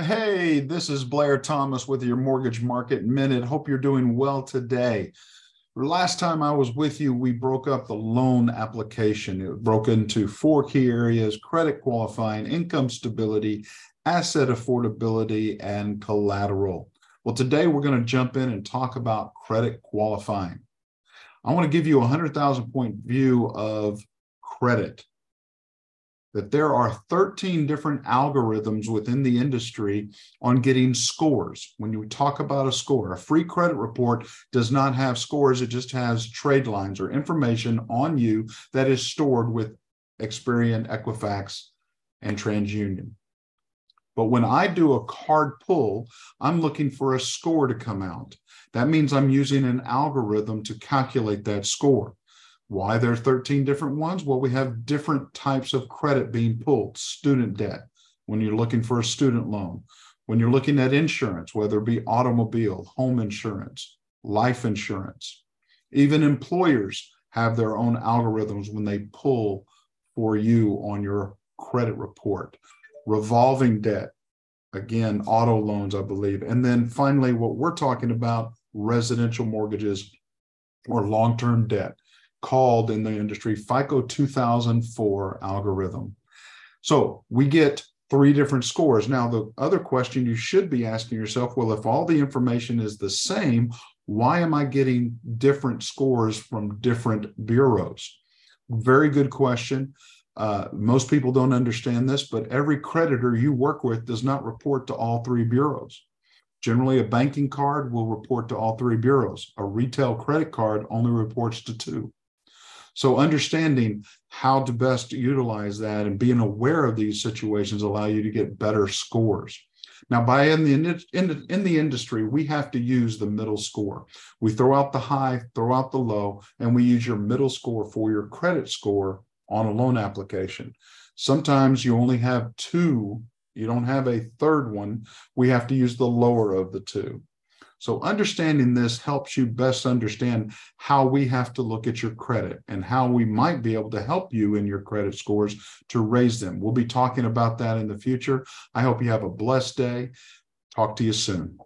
Hey, this is Blair Thomas with your Mortgage Market Minute. Hope you're doing well today. Last time I was with you, we broke up the loan application. It broke into four key areas credit qualifying, income stability, asset affordability, and collateral. Well, today we're going to jump in and talk about credit qualifying. I want to give you a 100,000 point view of credit that there are 13 different algorithms within the industry on getting scores. When you talk about a score, a free credit report does not have scores, it just has trade lines or information on you that is stored with Experian, Equifax, and TransUnion. But when I do a card pull, I'm looking for a score to come out. That means I'm using an algorithm to calculate that score. Why there are 13 different ones? Well, we have different types of credit being pulled. Student debt, when you're looking for a student loan. When you're looking at insurance, whether it be automobile, home insurance, life insurance. Even employers have their own algorithms when they pull for you on your credit report. Revolving debt, again, auto loans, I believe. And then finally, what we're talking about residential mortgages or long term debt called in the industry FICO 2004 algorithm. So we get three different scores. Now, the other question you should be asking yourself well, if all the information is the same, why am I getting different scores from different bureaus? Very good question. Uh, most people don't understand this, but every creditor you work with does not report to all three bureaus. Generally, a banking card will report to all three bureaus. A retail credit card only reports to two. So understanding how to best utilize that and being aware of these situations allow you to get better scores. Now, by in the in the, in the industry, we have to use the middle score. We throw out the high, throw out the low, and we use your middle score for your credit score on a loan application. Sometimes you only have two, you don't have a third one. We have to use the lower of the two. So understanding this helps you best understand how we have to look at your credit and how we might be able to help you in your credit scores to raise them. We'll be talking about that in the future. I hope you have a blessed day. Talk to you soon.